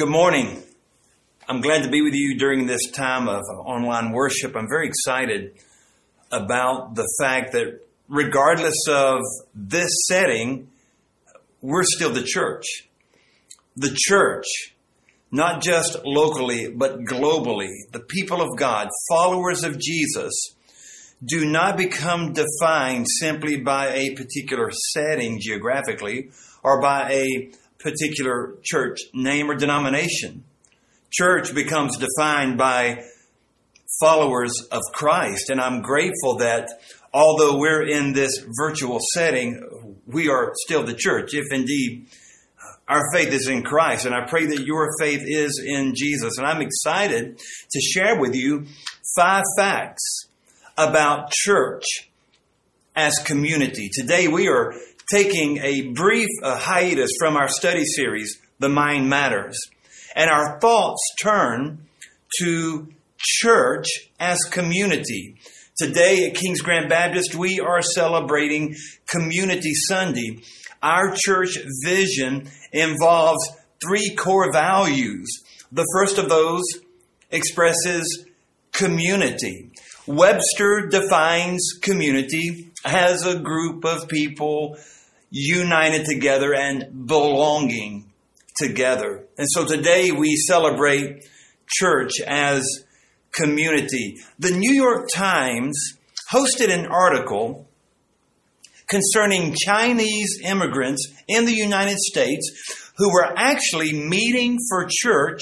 Good morning. I'm glad to be with you during this time of online worship. I'm very excited about the fact that regardless of this setting, we're still the church. The church, not just locally, but globally, the people of God, followers of Jesus, do not become defined simply by a particular setting geographically or by a particular church name or denomination. Church becomes defined by followers of Christ, and I'm grateful that although we're in this virtual setting, we are still the church, if indeed uh, our faith is in Christ. And I pray that your faith is in Jesus. And I'm excited to share with you five facts about church as community. Today we are taking a brief uh, hiatus from our study series, The Mind Matters. And our thoughts turn to church as community. Today at Kings Grant Baptist, we are celebrating Community Sunday. Our church vision involves three core values. The first of those expresses community. Webster defines community as a group of people united together and belonging together. And so today we celebrate church as community. The New York Times hosted an article concerning Chinese immigrants in the United States who were actually meeting for church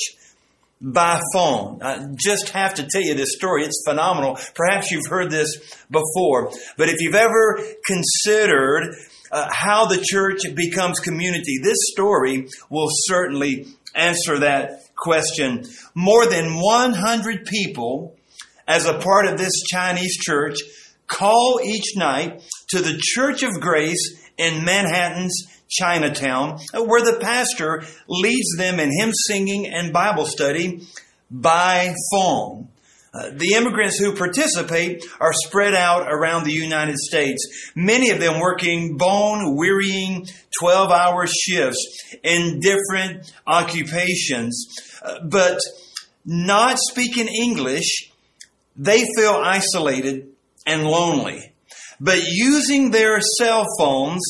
by phone. I just have to tell you this story. It's phenomenal. Perhaps you've heard this before, but if you've ever considered uh, how the church becomes community, this story will certainly answer that question. More than 100 people, as a part of this Chinese church, call each night to the Church of Grace in Manhattan's Chinatown, where the pastor leads them in hymn singing and Bible study by phone. The immigrants who participate are spread out around the United States, many of them working bone wearying 12 hour shifts in different occupations. Uh, but not speaking English, they feel isolated and lonely. But using their cell phones,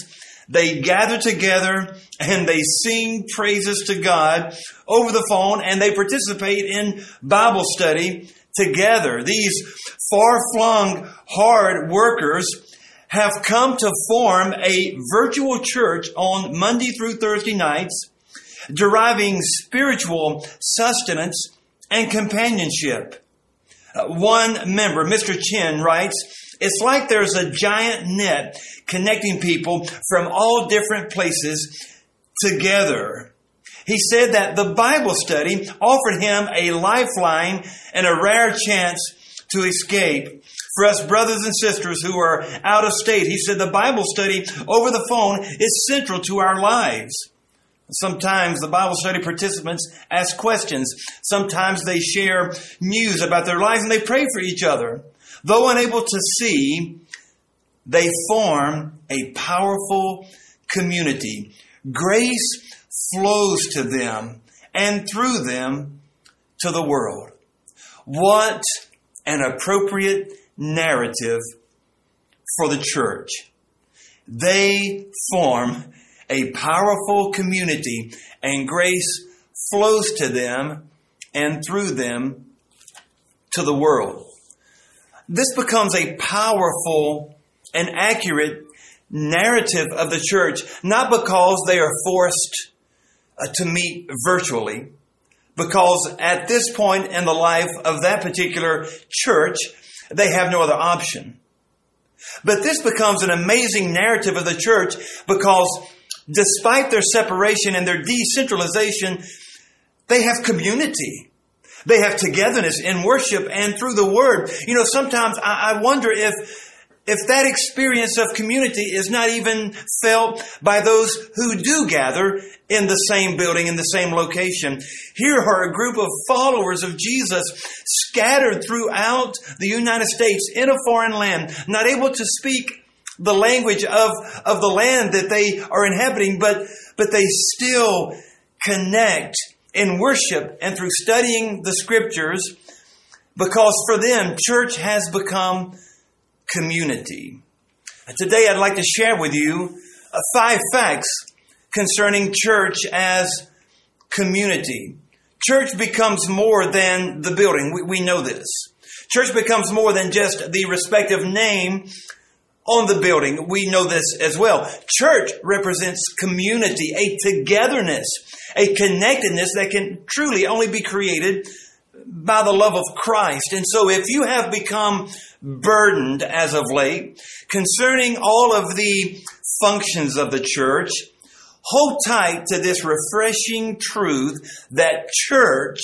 they gather together and they sing praises to God over the phone and they participate in Bible study together. These far flung hard workers have come to form a virtual church on Monday through Thursday nights, deriving spiritual sustenance and companionship. Uh, one member, Mr. Chin, writes, it's like there's a giant net connecting people from all different places together. He said that the Bible study offered him a lifeline and a rare chance to escape. For us brothers and sisters who are out of state, he said the Bible study over the phone is central to our lives. Sometimes the Bible study participants ask questions. Sometimes they share news about their lives and they pray for each other. Though unable to see, they form a powerful community. Grace flows to them and through them to the world. What an appropriate narrative for the church. They form a powerful community and grace flows to them and through them to the world. This becomes a powerful and accurate narrative of the church, not because they are forced Uh, to meet virtually because at this point in the life of that particular church, they have no other option. But this becomes an amazing narrative of the church because despite their separation and their decentralization, they have community. They have togetherness in worship and through the word. You know, sometimes I, wonder if if that experience of community is not even felt by those who do gather in the same building, in the same location. Here are a group of followers of Jesus scattered throughout the United States in a foreign land, not able to speak the language of, of the land that they are inhabiting, but, but they still connect in worship and through studying the scriptures because for them, church has become community. Today, I'd like to share with you uh, five facts concerning church as community. Church becomes more than the building. We, we know this. Church becomes more than just the respective name on the building. We know this as well. Church represents community, a togetherness, a connectedness that can truly only be created by the love of Christ. And so if you have become burdened as of late concerning all of the functions of the church, hold tight to this refreshing truth that church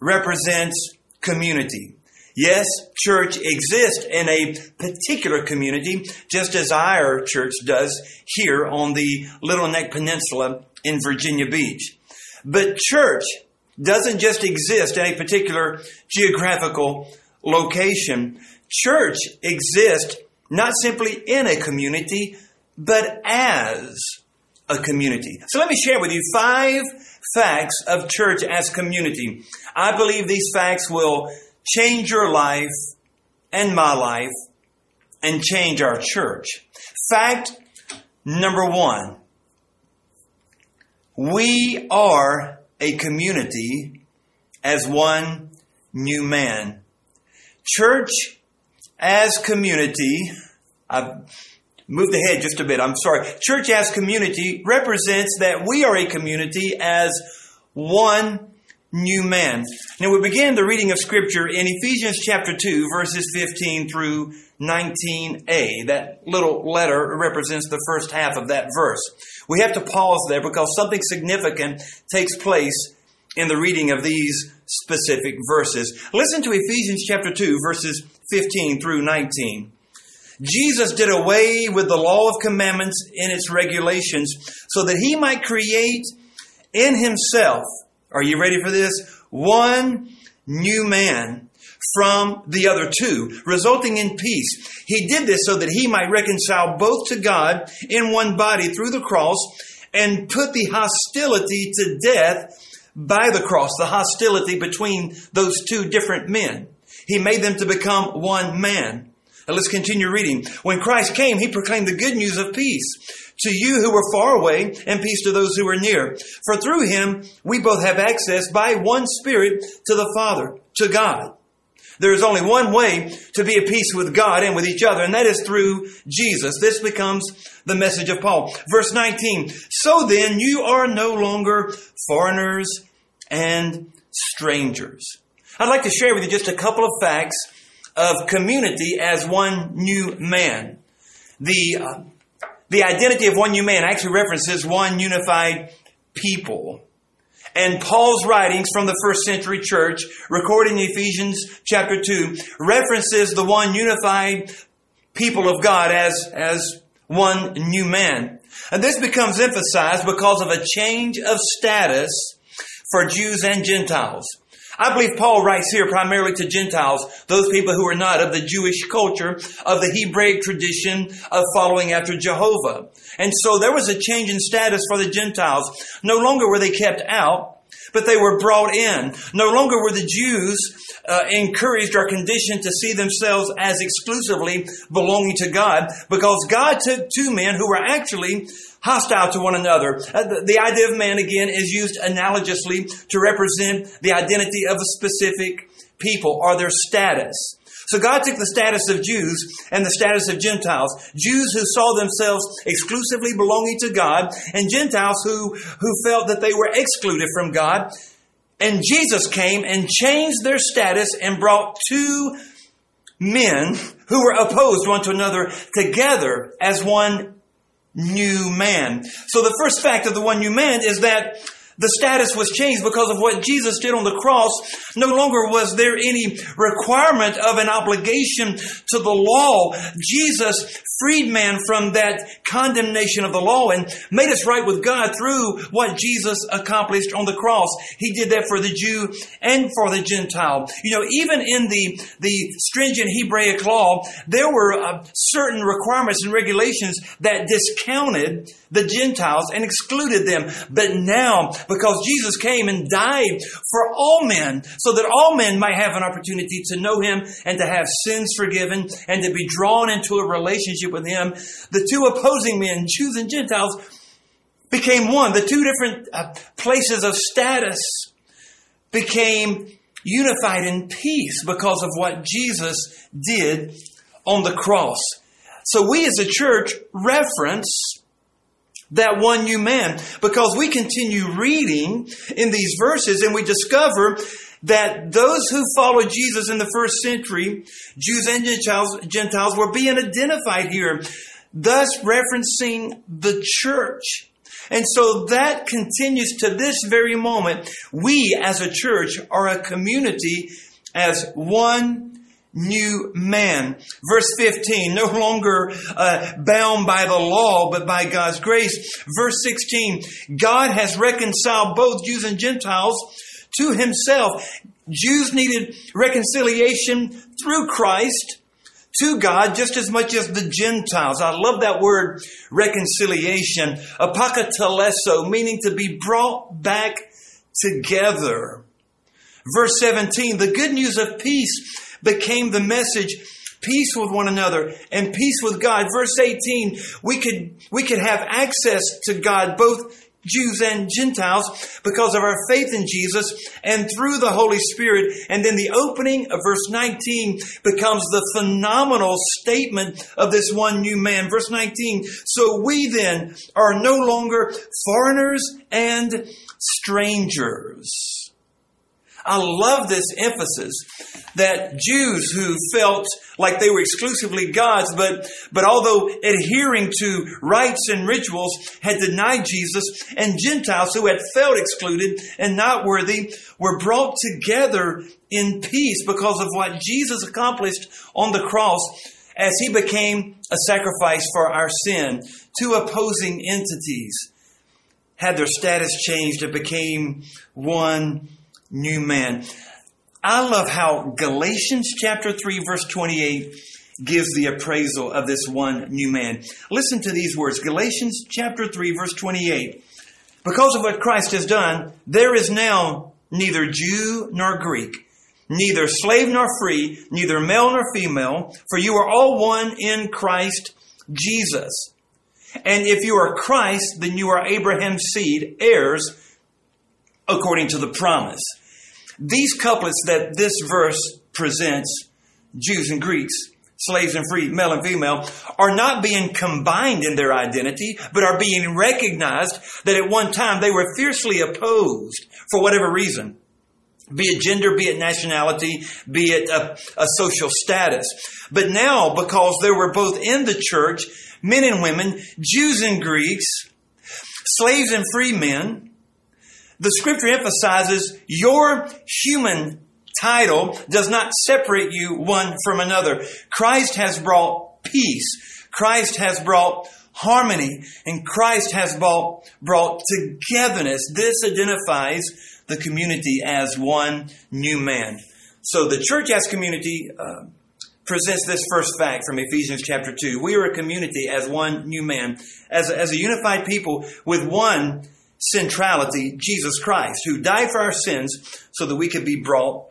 represents community. Yes, church exists in a particular community, just as our church does here on the Little Neck Peninsula in Virginia Beach. But church doesn't just exist in a particular geographical location. Church exists not simply in a community, but as a community. So let me share with you five facts of church as community. I believe these facts will change your life and my life and change our church. Fact number one we are a community as one new man. Church as community, I've moved ahead just a bit, I'm sorry. Church as community represents that we are a community as one new man. Now we begin the reading of scripture in Ephesians chapter 2 verses 15 through 19a. That little letter represents the first half of that verse. We have to pause there because something significant takes place in the reading of these specific verses. Listen to Ephesians chapter 2 verses 15 through 19. Jesus did away with the law of commandments in its regulations so that he might create in himself are you ready for this? One new man from the other two, resulting in peace. He did this so that he might reconcile both to God in one body through the cross and put the hostility to death by the cross, the hostility between those two different men. He made them to become one man. Now let's continue reading. When Christ came, he proclaimed the good news of peace to you who were far away and peace to those who were near. For through him we both have access by one Spirit to the Father, to God. There is only one way to be at peace with God and with each other, and that is through Jesus. This becomes the message of Paul. Verse 19. So then you are no longer foreigners and strangers. I'd like to share with you just a couple of facts of community as one new man. The uh, the identity of one new man actually references one unified people. And Paul's writings from the first century church, recorded in Ephesians chapter 2, references the one unified people of God as, as one new man. And this becomes emphasized because of a change of status for Jews and Gentiles. I believe Paul writes here primarily to Gentiles, those people who are not of the Jewish culture, of the Hebraic tradition of following after Jehovah. And so there was a change in status for the Gentiles. No longer were they kept out, but they were brought in. No longer were the Jews uh, encouraged or conditioned to see themselves as exclusively belonging to God because God took two men who were actually hostile to one another. Uh, the, the idea of man, again, is used analogously to represent the identity of a specific people or their status. So God took the status of Jews and the status of Gentiles. Jews who saw themselves exclusively belonging to God and Gentiles who, who felt that they were excluded from God. And Jesus came and changed their status and brought two men who were opposed one to another together as one new man. So the first fact of the one new man is that the status was changed because of what Jesus did on the cross. No longer was there any requirement of an obligation to the law. Jesus freed man from that condemnation of the law and made us right with God through what Jesus accomplished on the cross. He did that for the Jew and for the Gentile. You know, even in the, the stringent Hebraic law, there were uh, certain requirements and regulations that discounted the Gentiles and excluded them. But now Because Jesus came and died for all men so that all men might have an opportunity to know Him and to have sins forgiven and to be drawn into a relationship with Him. The two opposing men, Jews and Gentiles, became one. The two different uh, places of status became unified in peace because of what Jesus did on the cross. So we as a church reference that one new man because we continue reading in these verses and we discover that those who followed Jesus in the first century, Jews and Gentiles, Gentiles were being identified here, thus referencing the church. And so that continues to this very moment. We as a church are a community as one new man. Verse 15, no longer uh, bound by the law, but by God's grace. Verse 16, God has reconciled both Jews and Gentiles to himself. Jews needed reconciliation through Christ to God just as much as the Gentiles. I love that word reconciliation. Apokataleso, meaning to be brought back together. Verse 17, the good news of peace became the message peace with one another and peace with God. Verse 18, we could, we could have access to God, both Jews and Gentiles, because of our faith in Jesus and through the Holy Spirit. And then the opening of verse 19 becomes the phenomenal statement of this one new man. Verse 19, so we then are no longer foreigners and strangers. I love this emphasis that Jews who felt like they were exclusively God's, but, but although adhering to rites and rituals had denied Jesus, and Gentiles who had felt excluded and not worthy were brought together in peace because of what Jesus accomplished on the cross as he became a sacrifice for our sin. Two opposing entities had their status changed and became one new man. I love how Galatians chapter 3 verse 28 gives the appraisal of this one new man. Listen to these words. Galatians chapter 3 verse 28. Because of what Christ has done, there is now neither Jew nor Greek, neither slave nor free, neither male nor female, for you are all one in Christ Jesus. And if you are Christ, then you are Abraham's seed, heirs according to the promise. These couplets that this verse presents, Jews and Greeks, slaves and free, male and female, are not being combined in their identity, but are being recognized that at one time they were fiercely opposed for whatever reason. Be it gender, be it nationality, be it a, a social status. But now, because they were both in the church, men and women, Jews and Greeks, slaves and free men, the scripture emphasizes your human title does not separate you one from another. Christ has brought peace. Christ has brought harmony and Christ has brought, brought togetherness. This identifies the community as one new man. So the church as community uh, presents this first fact from Ephesians chapter 2. We are a community as one new man, as as a unified people with one centrality, Jesus Christ, who died for our sins so that we could be brought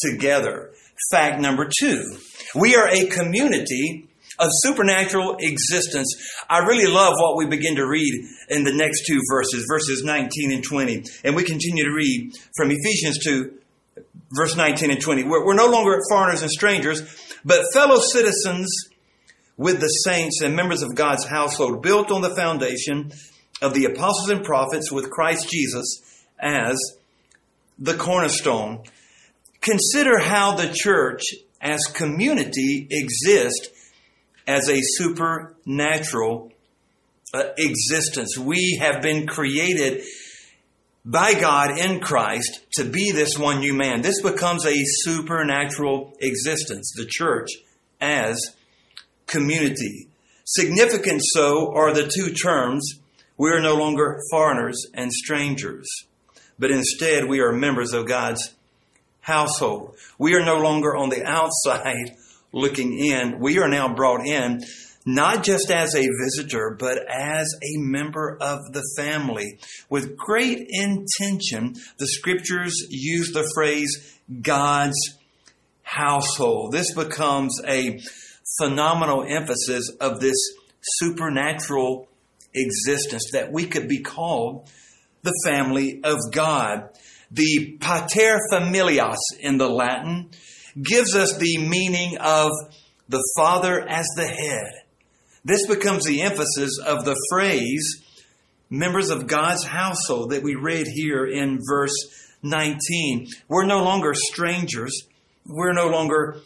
together. Fact number two, we are a community of supernatural existence. I really love what we begin to read in the next two verses, verses 19 and 20. And we continue to read from Ephesians 2, verse 19 and 20. We're, we're no longer foreigners and strangers, but fellow citizens with the saints and members of God's household, built on the foundation of the apostles and prophets with Christ Jesus as the cornerstone. Consider how the church as community exists as a supernatural uh, existence. We have been created by God in Christ to be this one new man. This becomes a supernatural existence, the church as community. Significant so are the two terms we are no longer foreigners and strangers, but instead we are members of God's household. We are no longer on the outside looking in. We are now brought in not just as a visitor, but as a member of the family. With great intention, the scriptures use the phrase God's household. This becomes a phenomenal emphasis of this supernatural existence that we could be called the family of God. The pater familias in the Latin gives us the meaning of the father as the head. This becomes the emphasis of the phrase members of God's household that we read here in verse 19. We're no longer strangers. We're no longer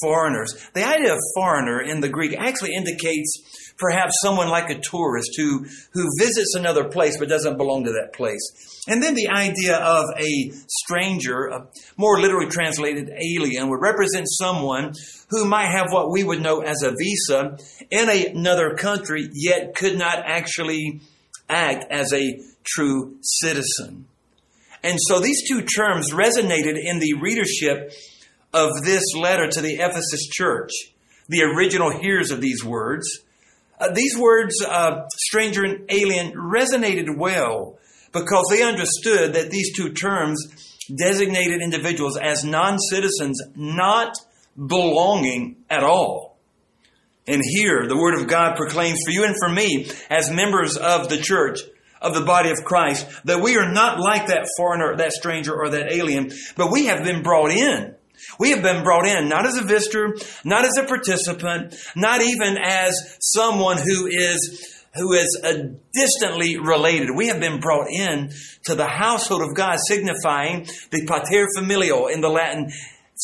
foreigners. The idea of foreigner in the Greek actually indicates perhaps someone like a tourist who, who visits another place but doesn't belong to that place. And then the idea of a stranger, a more literally translated alien, would represent someone who might have what we would know as a visa in another country, yet could not actually act as a true citizen. And so these two terms resonated in the readership of this letter to the Ephesus church, the original hearers of these words. Uh, these words, uh, stranger and alien, resonated well because they understood that these two terms designated individuals as non citizens not belonging at all. And here, the Word of God proclaims for you and for me, as members of the church, of the body of Christ, that we are not like that foreigner, that stranger, or that alien, but we have been brought in. We have been brought in not as a visitor, not as a participant, not even as someone who is who is distantly related. We have been brought in to the household of God, signifying the pater familias in the Latin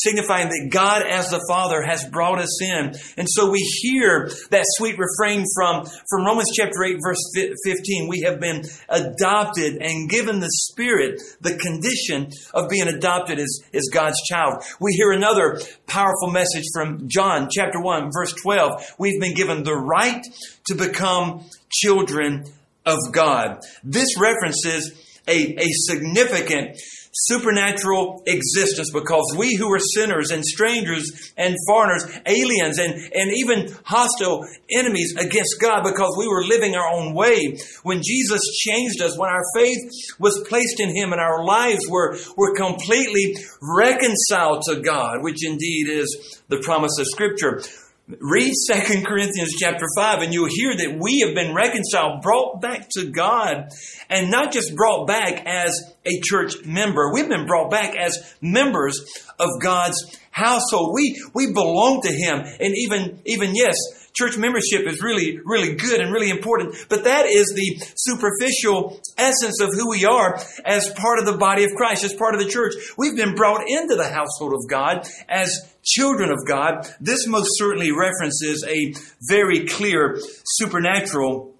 signifying that God as the Father has brought us in. And so we hear that sweet refrain from, from Romans chapter 8 verse 15. We have been adopted and given the Spirit, the condition of being adopted as, as God's child. We hear another powerful message from John chapter 1 verse 12. We've been given the right to become children of God. This references a, a significant supernatural existence because we who are sinners and strangers and foreigners, aliens and, and even hostile enemies against God because we were living our own way. When Jesus changed us, when our faith was placed in Him and our lives were, were completely reconciled to God, which indeed is the promise of Scripture. Read 2 Corinthians chapter 5 and you'll hear that we have been reconciled, brought back to God, and not just brought back as a church member. We've been brought back as members of God's household. We, we belong to Him. And even, even yes, church membership is really, really good and really important, but that is the superficial essence of who we are as part of the body of Christ, as part of the church. We've been brought into the household of God as children of God. This most certainly references a very clear supernatural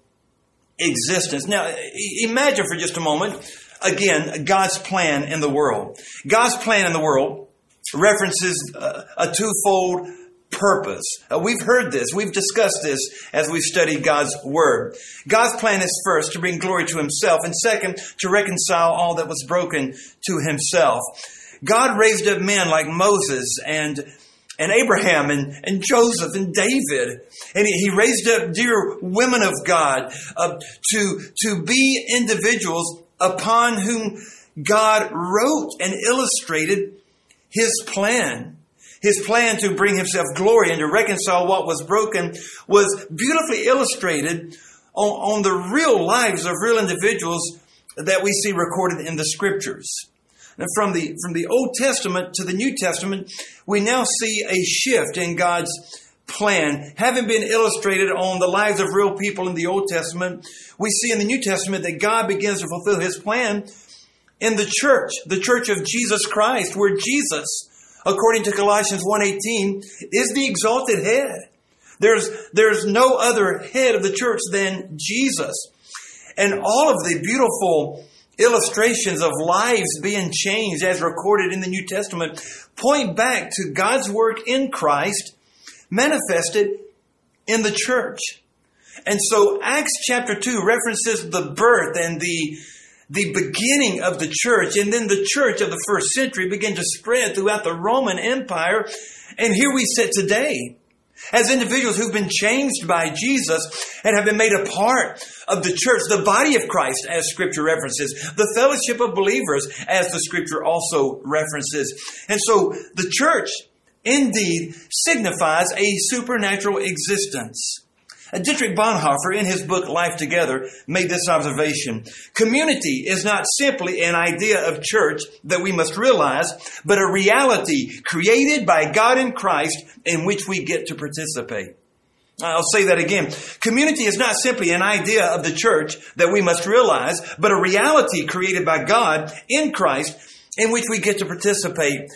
existence. Now, imagine for just a moment, again, God's plan in the world. God's plan in the world references a twofold purpose. Uh, we've heard this. We've discussed this as we've studied God's Word. God's plan is first to bring glory to Himself, and second, to reconcile all that was broken to Himself. God raised up men like Moses and and Abraham and, and Joseph and David. And he, he raised up dear women of God uh, to, to be individuals upon whom God wrote and illustrated his plan. His plan to bring himself glory and to reconcile what was broken was beautifully illustrated on, on the real lives of real individuals that we see recorded in the scriptures. From the, from the Old Testament to the New Testament, we now see a shift in God's plan. Having been illustrated on the lives of real people in the Old Testament, we see in the New Testament that God begins to fulfill his plan in the church, the church of Jesus Christ, where Jesus, according to Colossians 1:18, is the exalted head. There's, there's no other head of the church than Jesus. And all of the beautiful illustrations of lives being changed as recorded in the New Testament point back to God's work in Christ manifested in the church. And so Acts chapter 2 references the birth and the the beginning of the church, and then the church of the first century began to spread throughout the Roman Empire. And here we sit today. as individuals who've been changed by Jesus and have been made a part of the church, the body of Christ, as scripture references, the fellowship of believers, as the scripture also references. And so the church indeed signifies a supernatural existence. Uh, Dietrich Bonhoeffer, in his book Life Together, made this observation. Community is not simply an idea of church that we must realize, but a reality created by God in Christ in which we get to participate. I'll say that again. Community is not simply an idea of the church that we must realize, but a reality created by God in Christ in which we get to participate.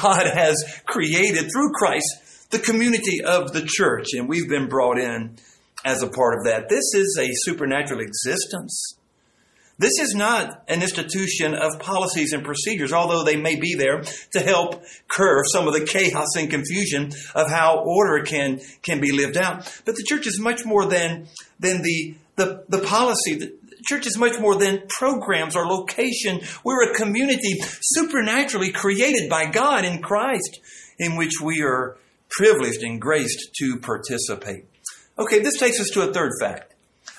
God has created through Christ the community of the church, and we've been brought in as a part of that. This is a supernatural existence. This is not an institution of policies and procedures, although they may be there to help curb some of the chaos and confusion of how order can, can be lived out. But the church is much more than, than the, the, the policy. The church is much more than programs or location. We're a community supernaturally created by God in Christ in which we are privileged and graced to participate. Okay, this takes us to a third fact.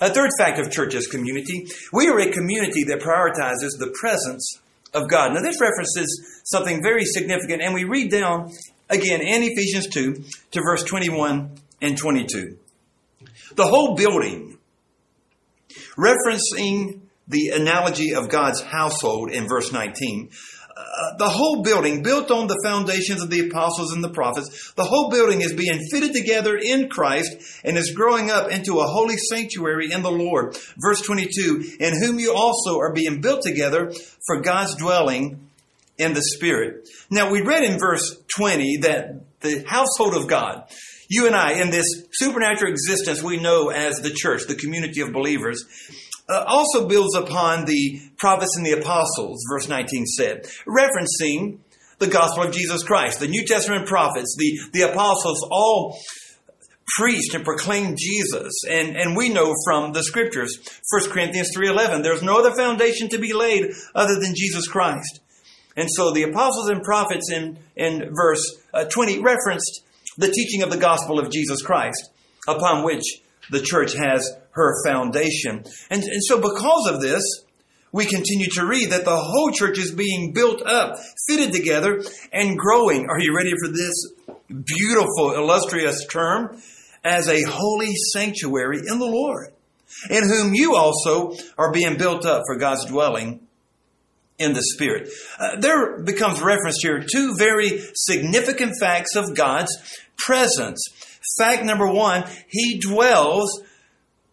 A third fact of church as community. We are a community that prioritizes the presence of God. Now, this references something very significant, and we read down again in Ephesians 2 to verse 21 and 22. The whole building, referencing the analogy of God's household in verse 19, uh, the whole building, built on the foundations of the apostles and the prophets, the whole building is being fitted together in Christ and is growing up into a holy sanctuary in the Lord. Verse 22, in whom you also are being built together for God's dwelling in the Spirit. Now, we read in verse 20 that the household of God, you and I, in this supernatural existence we know as the church, the community of believers, uh, also builds upon the prophets and the apostles, verse 19 said, referencing the gospel of Jesus Christ. The New Testament prophets, the, the apostles, all preached and proclaimed Jesus. And, and we know from the scriptures, 1 Corinthians 3.11, there's no other foundation to be laid other than Jesus Christ. And so the apostles and prophets in, in verse uh, 20 referenced the teaching of the gospel of Jesus Christ, upon which the church has her foundation. And, and so because of this, we continue to read that the whole church is being built up, fitted together, and growing. Are you ready for this beautiful, illustrious term? As a holy sanctuary in the Lord, in whom you also are being built up for God's dwelling in the Spirit. Uh, there becomes reference here two very significant facts of God's presence. Fact number one, He dwells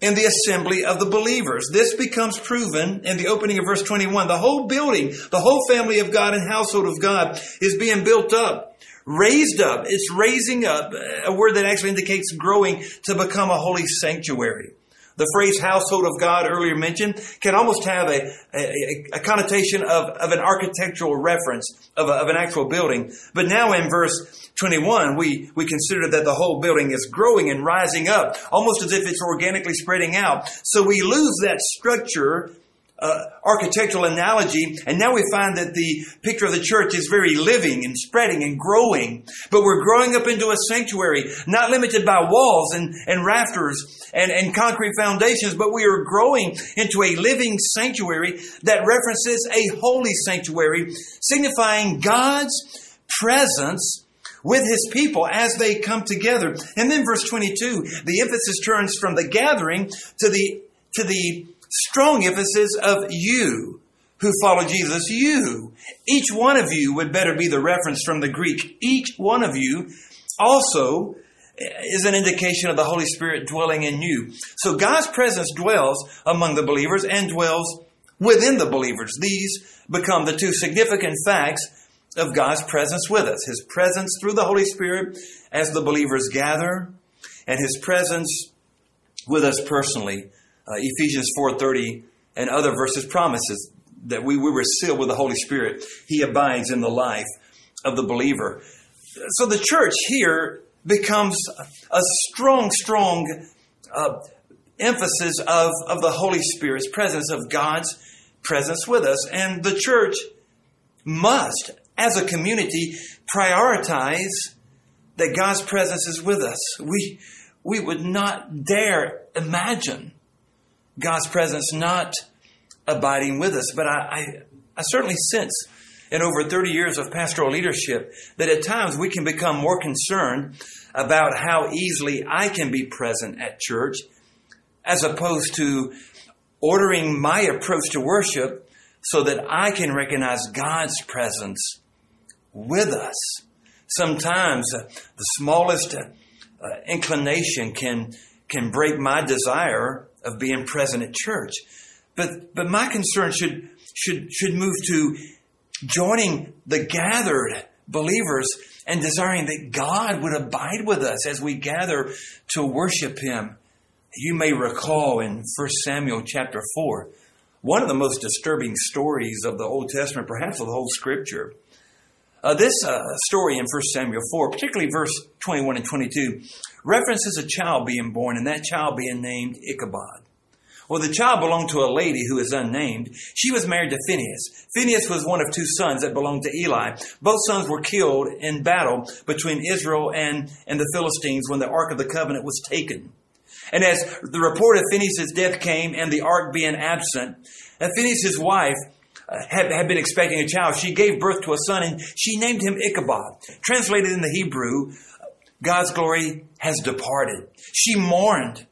in the assembly of the believers. This becomes proven in the opening of verse 21. The whole building, the whole family of God and household of God is being built up, raised up. It's raising up, a word that actually indicates growing to become a holy sanctuary. The phrase household of God earlier mentioned can almost have a, a, a connotation of, of an architectural reference of, a, of an actual building. But now in verse 21, we, we consider that the whole building is growing and rising up, almost as if it's organically spreading out. So we lose that structure uh, architectural analogy, and now we find that the picture of the church is very living and spreading and growing. But we're growing up into a sanctuary, not limited by walls and, and rafters and, and concrete foundations, but we are growing into a living sanctuary that references a holy sanctuary, signifying God's presence with his people as they come together. And then verse 22, the emphasis turns from the gathering to the, to the strong emphasis of you who follow Jesus. You. Each one of you would better be the reference from the Greek. Each one of you also is an indication of the Holy Spirit dwelling in you. So God's presence dwells among the believers and dwells within the believers. These become the two significant facts of God's presence with us. His presence through the Holy Spirit as the believers gather, and His presence with us personally. Uh, Ephesians 4.30 and other verses promises that we, we were sealed with the Holy Spirit. He abides in the life of the believer. So the church here becomes a strong, strong uh, emphasis of, of the Holy Spirit's presence, of God's presence with us. And the church must as a community, prioritize that God's presence is with us. We, we would not dare imagine God's presence not abiding with us. But I, I, I certainly sense in over 30 years of pastoral leadership that at times we can become more concerned about how easily I can be present at church as opposed to ordering my approach to worship so that I can recognize God's presence with us. Sometimes uh, the smallest uh, inclination can can break my desire of being present at church. But but my concern should should should move to joining the gathered believers and desiring that God would abide with us as we gather to worship him. You may recall in 1 Samuel chapter 4, one of the most disturbing stories of the Old Testament, perhaps of the whole scripture. Uh, this uh, story in 1 Samuel 4, particularly verse 21 and 22, references a child being born and that child being named Ichabod. Well, the child belonged to a lady who is unnamed. She was married to Phineas. Phineas was one of two sons that belonged to Eli. Both sons were killed in battle between Israel and, and the Philistines when the Ark of the Covenant was taken. And as the report of Phineas' death came and the ark being absent, uh, Phineas' wife had, had been expecting a child. She gave birth to a son and she named him Ichabod. Translated in the Hebrew, God's glory has departed. She mourned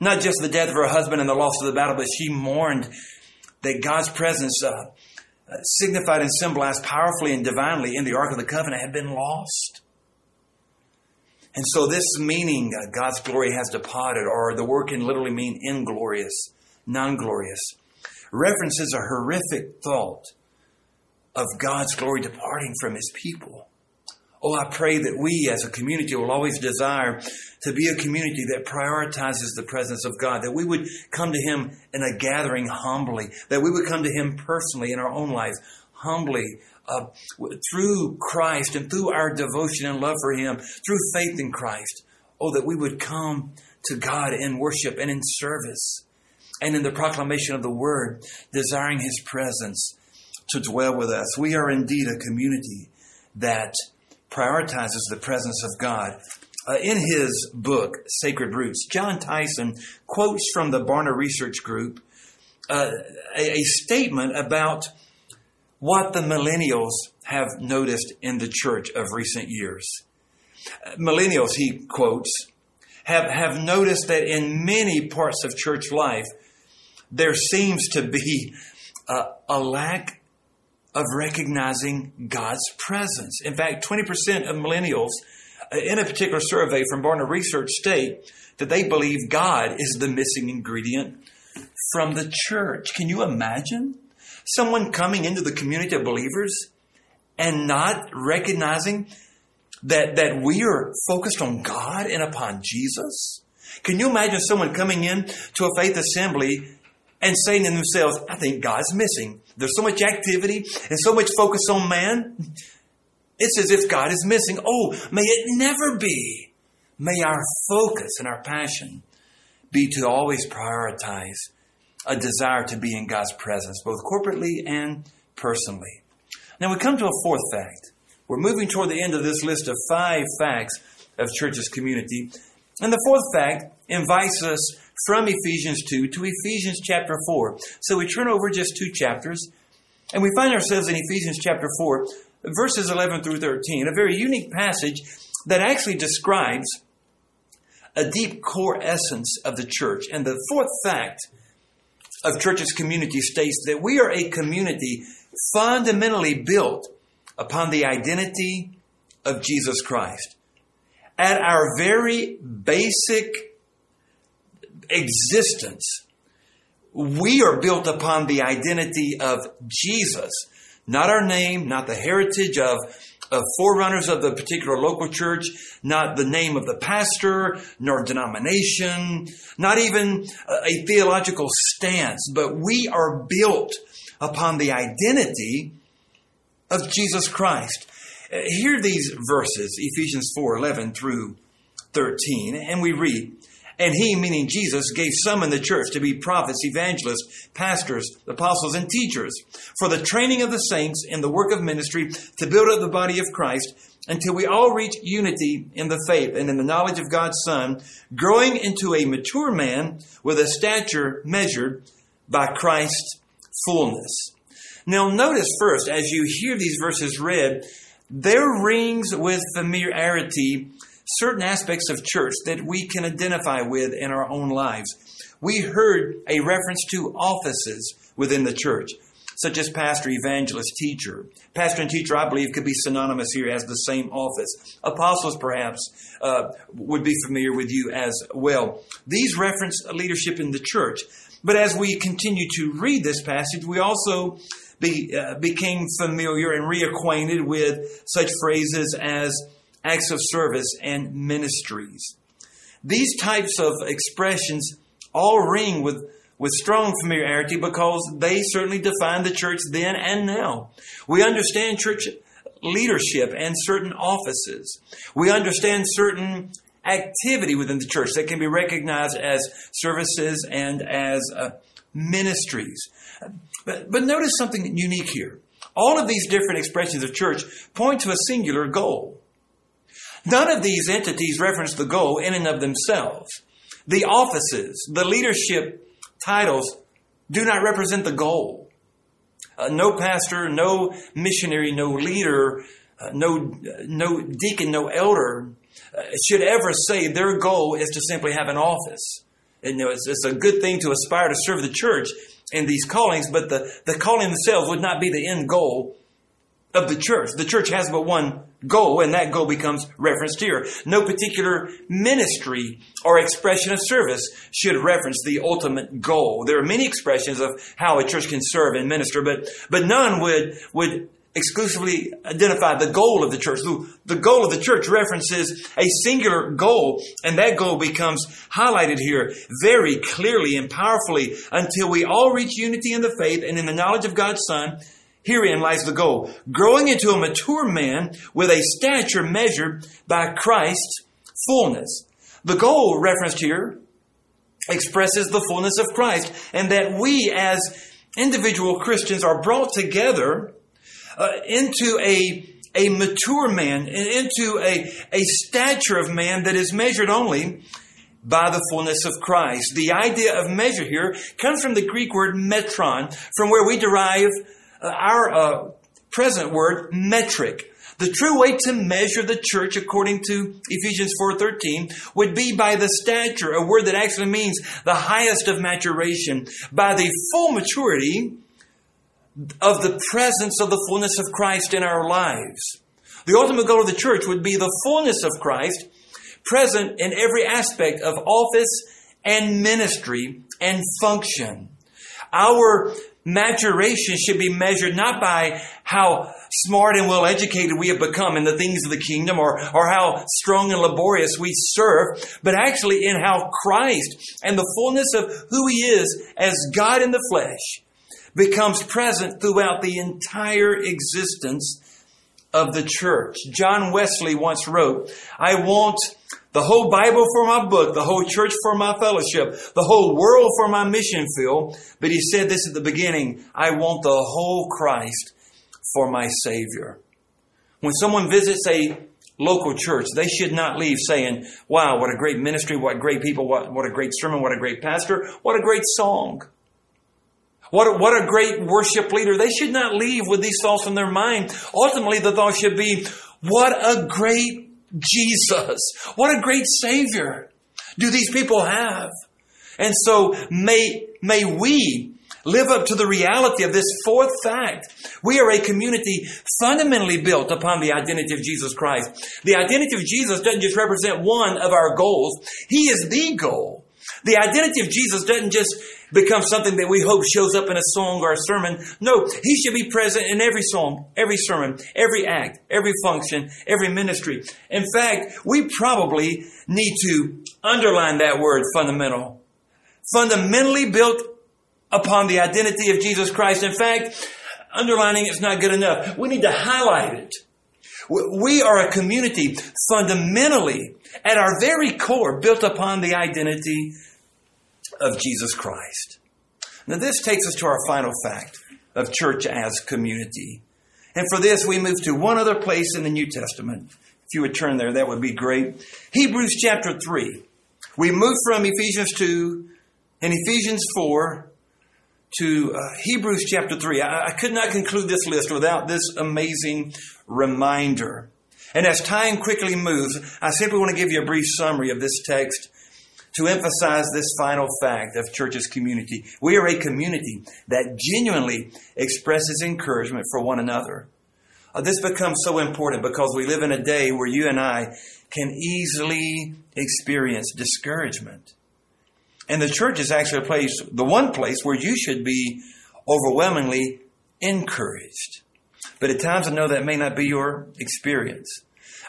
not just the death of her husband and the loss of the battle, but she mourned that God's presence, uh, signified and symbolized powerfully and divinely in the Ark of the Covenant, had been lost. And so, this meaning, uh, God's glory has departed, or the word can literally mean inglorious, non glorious, references a horrific thought of God's glory departing from his people. Oh, I pray that we as a community will always desire to be a community that prioritizes the presence of God, that we would come to Him in a gathering humbly, that we would come to Him personally in our own lives, humbly, uh, through Christ and through our devotion and love for Him, through faith in Christ. Oh, that we would come to God in worship and in service and in the proclamation of the Word, desiring His presence to dwell with us. We are indeed a community that prioritizes the presence of God. Uh, in his book, Sacred Roots, Jon Tyson quotes from the Barna Research Group uh, a, a statement about what the millennials have noticed in the church of recent years. Uh, millennials, he quotes, have, have noticed that in many parts of church life, there seems to be uh, a lack of recognizing God's presence. In fact, 20% of millennials uh, in a particular survey from Barna Research state that they believe God is the missing ingredient from the church. Can you imagine someone coming into the community of believers and not recognizing that, that we are focused on God and upon Jesus? Can you imagine someone coming in to a faith assembly and saying to themselves, I think God's missing. There's so much activity and so much focus on man. It's as if God is missing. Oh, may it never be. May our focus and our passion be to always prioritize a desire to be in God's presence, both corporately and personally. Now we come to a fourth fact. We're moving toward the end of this list of five facts of church's community. And the fourth fact invites us from Ephesians 2 to Ephesians chapter 4. So we turn over just two chapters, and we find ourselves in Ephesians chapter 4, verses 11 through 13, a very unique passage that actually describes a deep core essence of the church. And the fourth fact of church's community states that we are a community fundamentally built upon the identity of Jesus Christ. At our very basic existence, we are built upon the identity of Jesus, not our name, not the heritage of, of forerunners of the particular local church, not the name of the pastor, nor denomination, not even a theological stance, but we are built upon the identity of Jesus Christ. Hear these verses, Ephesians 4 11 through 13, and we read, and he, meaning Jesus, gave some in the church to be prophets, evangelists, pastors, apostles, and teachers for the training of the saints in the work of ministry to build up the body of Christ until we all reach unity in the faith and in the knowledge of God's Son, growing into a mature man with a stature measured by Christ's fullness. Now, notice first, as you hear these verses read, there rings with familiarity certain aspects of church that we can identify with in our own lives. We heard a reference to offices within the church such as pastor, evangelist, teacher. Pastor and teacher, I believe, could be synonymous here as the same office. Apostles, perhaps, uh, would be familiar with you as well. These reference leadership in the church. But as we continue to read this passage, we also be, uh, became familiar and reacquainted with such phrases as acts of service and ministries. These types of expressions all ring with with strong familiarity because they certainly define the church then and now. We understand church leadership and certain offices. We understand certain activity within the church that can be recognized as services and as uh, ministries. But, but notice something unique here. All of these different expressions of church point to a singular goal. None of these entities reference the goal in and of themselves. The offices, the leadership titles do not represent the goal. Uh, no pastor, no missionary, no leader, uh, no, no deacon, no elder uh, should ever say their goal is to simply have an office. And, you know, it's, it's a good thing to aspire to serve the church in these callings, but the, the calling themselves would not be the end goal of the church. The church has but one goal, and that goal becomes referenced here. No particular ministry or expression of service should reference the ultimate goal. There are many expressions of how a church can serve and minister, but, but none would, would exclusively identify the goal of the church. The goal of the church references a singular goal, and that goal becomes highlighted here very clearly and powerfully until we all reach unity in the faith and in the knowledge of God's Son Herein lies the goal. Growing into a mature man with a stature measured by Christ's fullness. The goal referenced here expresses the fullness of Christ and that we as individual Christians are brought together uh, into a a mature man, into a, a stature of man that is measured only by the fullness of Christ. The idea of measure here comes from the Greek word metron, from where we derive our uh, present word, metric. The true way to measure the church, according to Ephesians 4.13, would be by the stature, a word that actually means the highest of maturation, by the full maturity of the presence of the fullness of Christ in our lives. The ultimate goal of the church would be the fullness of Christ present in every aspect of office and ministry and function. Our maturation should be measured not by how smart and well educated we have become in the things of the kingdom or, or how strong and laborious we serve, but actually in how Christ and the fullness of who He is as God in the flesh becomes present throughout the entire existence of the church. John Wesley once wrote, I want the whole Bible for my book, the whole church for my fellowship, the whole world for my mission field. But he said this at the beginning I want the whole Christ for my Savior. When someone visits a local church, they should not leave saying, Wow, what a great ministry, what great people, what, what a great sermon, what a great pastor, what a great song. What a, what a great worship leader. They should not leave with these thoughts in their mind. Ultimately, the thought should be, What a great Jesus. What a great Savior do these people have. And so may, may we live up to the reality of this fourth fact. We are a community fundamentally built upon the identity of Jesus Christ. The identity of Jesus doesn't just represent one of our goals. He is the goal. The identity of Jesus doesn't just become something that we hope shows up in a song or a sermon. No, He should be present in every song, every sermon, every act, every function, every ministry. In fact, we probably need to underline that word fundamental. Fundamentally built upon the identity of Jesus Christ. In fact, underlining it's not good enough. We need to highlight it. We are a community fundamentally, at our very core, built upon the identity of Jesus Christ. Now, this takes us to our final fact of church as community. And for this, we move to one other place in the New Testament, If you would turn there, that would be great. Hebrews chapter 3. We move from Ephesians 2 and Ephesians 4 to uh, Hebrews chapter 3. I, I could not conclude this list without this amazing reminder. And as time quickly moves, I simply want to give you a brief summary of this text to emphasize this final fact of church's community. We are a community that genuinely expresses encouragement for one another. Uh, this becomes so important because we live in a day where you and I can easily experience discouragement. And the church is actually a place, the one place where you should be overwhelmingly encouraged. But at times I know that may not be your experience.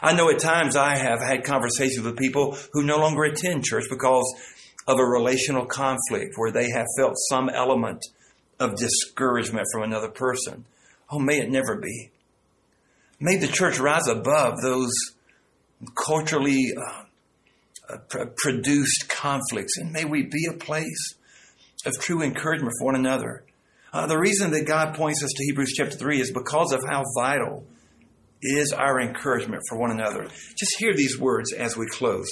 I know at times I have had conversations with people who no longer attend church because of a relational conflict where they have felt some element of discouragement from another person. Oh, may it never be. May the church rise above those culturally uh, uh, produced conflicts, and may we be a place of true encouragement for one another. Uh, the reason that God points us to Hebrews chapter 3 is because of how vital is our encouragement for one another. Just hear these words as we close.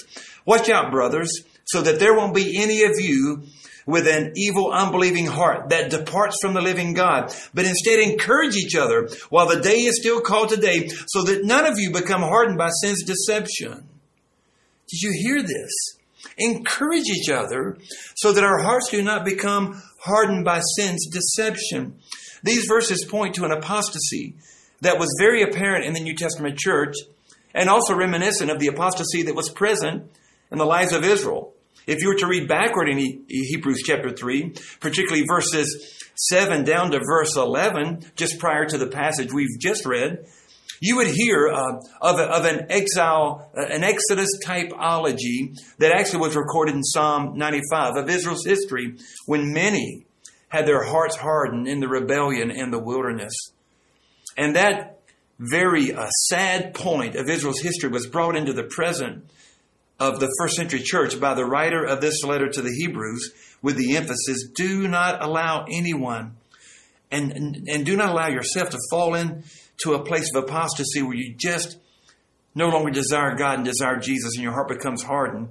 Watch out, brothers, so that there won't be any of you with an evil, unbelieving heart that departs from the living God, but instead encourage each other while the day is still called today, so that none of you become hardened by sin's deception. Did you hear this? Encourage each other so that our hearts do not become hardened by sin's deception. These verses point to an apostasy that was very apparent in the New Testament church and also reminiscent of the apostasy that was present in the lives of Israel. If you were to read backward in Hebrews chapter 3, particularly verses 7 down to verse 11, just prior to the passage we've just read, you would hear uh, of, of an exile, uh, an Exodus typology that actually was recorded in Psalm 95 of Israel's history when many had their hearts hardened in the rebellion in the wilderness. And that very uh, sad point of Israel's history was brought into the present of the first century church by the writer of this letter to the Hebrews with the emphasis do not allow anyone and, and, and do not allow yourself to fall into a place of apostasy where you just no longer desire God and desire Jesus and your heart becomes hardened.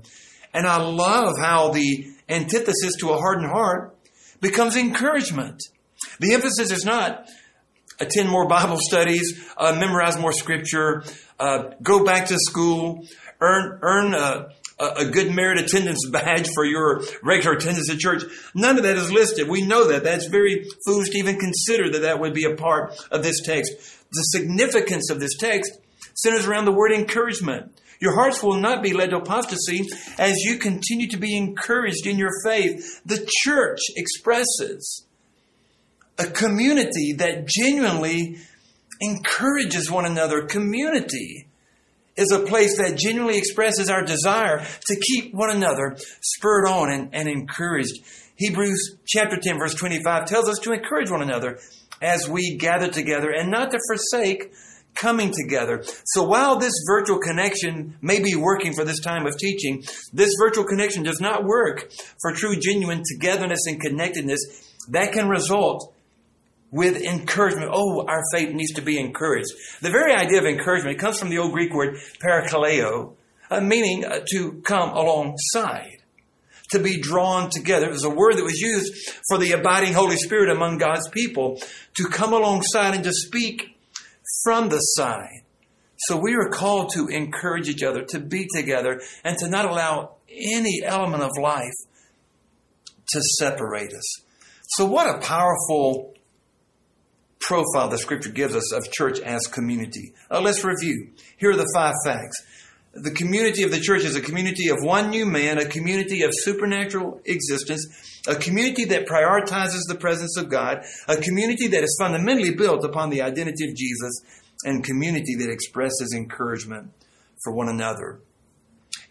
And I love how the antithesis to a hardened heart becomes encouragement. The emphasis is not attend more Bible studies, uh, memorize more scripture, uh, go back to school, earn earn a, a good merit attendance badge for your regular attendance at church. None of that is listed. We know that. That's very foolish to even consider that that would be a part of this text. The significance of this text centers around the word encouragement. Your hearts will not be led to apostasy as you continue to be encouraged in your faith. The church expresses a community that genuinely encourages one another. Community is a place that genuinely expresses our desire to keep one another spurred on and, and encouraged. Hebrews chapter 10 verse 25 tells us to encourage one another as we gather together and not to forsake coming together. So while this virtual connection may be working for this time of teaching, this virtual connection does not work for true genuine togetherness and connectedness that can result with encouragement. Oh, our faith needs to be encouraged. The very idea of encouragement comes from the old Greek word parakaleo, uh, meaning uh, to come alongside, to be drawn together. It was a word that was used for the abiding Holy Spirit among God's people to come alongside and to speak from the side. So we are called to encourage each other, to be together, and to not allow any element of life to separate us. So, what a powerful profile the scripture gives us of church as community. Uh, let's review. Here are the five facts. The community of the church is a community of one new man, a community of supernatural existence, a community that prioritizes the presence of God, a community that is fundamentally built upon the identity of Jesus, and community that expresses encouragement for one another.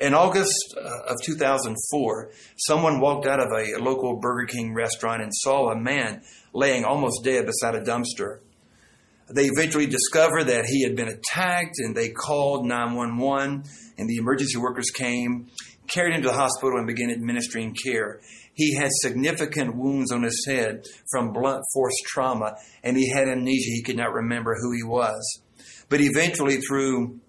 In August uh, of 2004, someone walked out of a local Burger King restaurant and saw a man laying almost dead beside a dumpster. They eventually discovered that he had been attacked and they called 911 and the emergency workers came, carried him to the hospital and began administering care. He had significant wounds on his head from blunt force trauma and he had amnesia. He could not remember who he was. But eventually through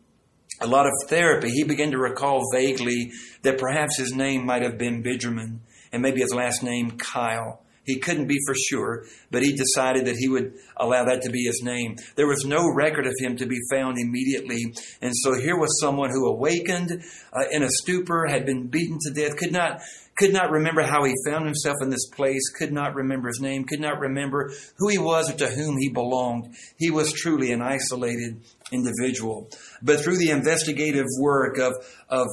a lot of therapy, he began to recall vaguely that perhaps his name might have been Benjamin and maybe his last name Kyle. He couldn't be for sure, but he decided that he would allow that to be his name. There was no record of him to be found immediately. And so here was someone who awakened uh, in a stupor, had been beaten to death, could not could not remember how he found himself in this place, could not remember his name, could not remember who he was or to whom he belonged. He was truly an isolated individual. But through the investigative work of, of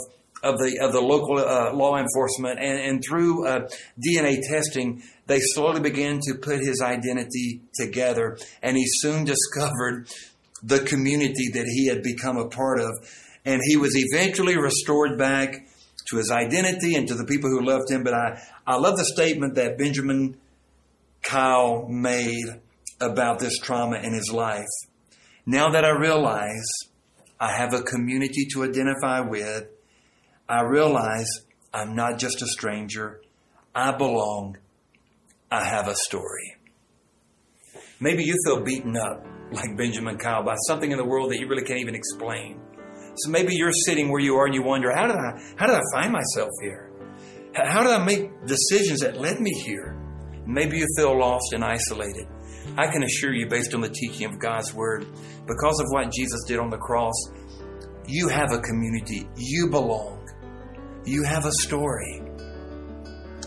of the of the local uh, law enforcement and, and through uh, DNA testing, they slowly began to put his identity together, and he soon discovered the community that he had become a part of, and he was eventually restored back to his identity and to the people who loved him. But I I love the statement that Benjamin Kyle made about this trauma in his life. Now that I realize I have a community to identify with I realize I'm not just a stranger. I belong. I have a story. Maybe you feel beaten up like Benjamin Kyle by something in the world that you really can't even explain. So maybe you're sitting where you are and you wonder, how did I, how did I find myself here? How did I make decisions that led me here? Maybe you feel lost and isolated. I can assure you, based on the teaching of God's Word, because of what Jesus did on the cross, you have a community. You belong. You have a story.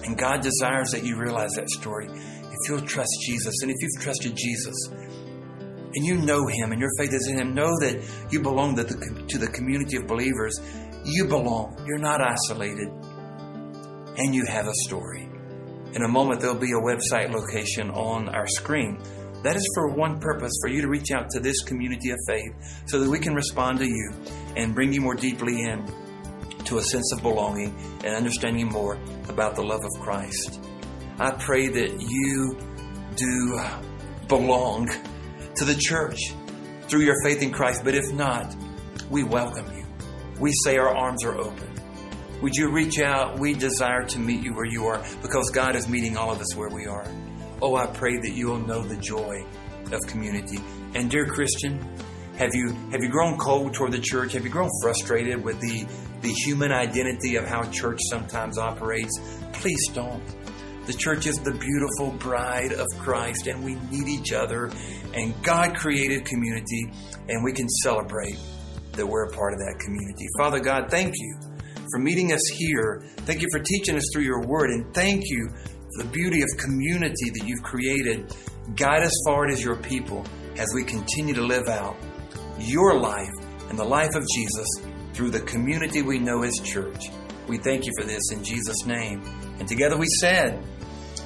And God desires that you realize that story. If you'll trust Jesus, and if you've trusted Jesus, and you know Him, and your faith is in Him, know that you belong to the, to the community of believers. You belong. You're not isolated. And you have a story. In a moment, there'll be a website location on our screen. That is for one purpose for you to reach out to this community of faith so that we can respond to you and bring you more deeply in to a sense of belonging and understanding more about the love of Christ. I pray that you do belong to the church through your faith in Christ, but if not, we welcome you. We say our arms are open. Would you reach out? We desire to meet you where you are because God is meeting all of us where we are. Oh, I pray that you will know the joy of community. And dear Christian, have you have you grown cold toward the church? Have you grown frustrated with the the human identity of how church sometimes operates? Please don't. The church is the beautiful bride of Christ, and we need each other. And God created community, and we can celebrate that we're a part of that community. Father God, thank you for meeting us here. Thank you for teaching us through your word, and thank you for the beauty of community that you've created. Guide us forward as your people as we continue to live out your life and the life of Jesus through the community we know as church. We thank you for this in Jesus' name. And together we said,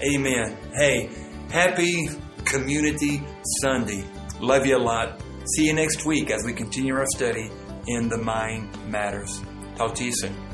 Amen. Hey, happy Community Sunday. Love you a lot. See you next week as we continue our study in The Mind Matters. Talk to you soon.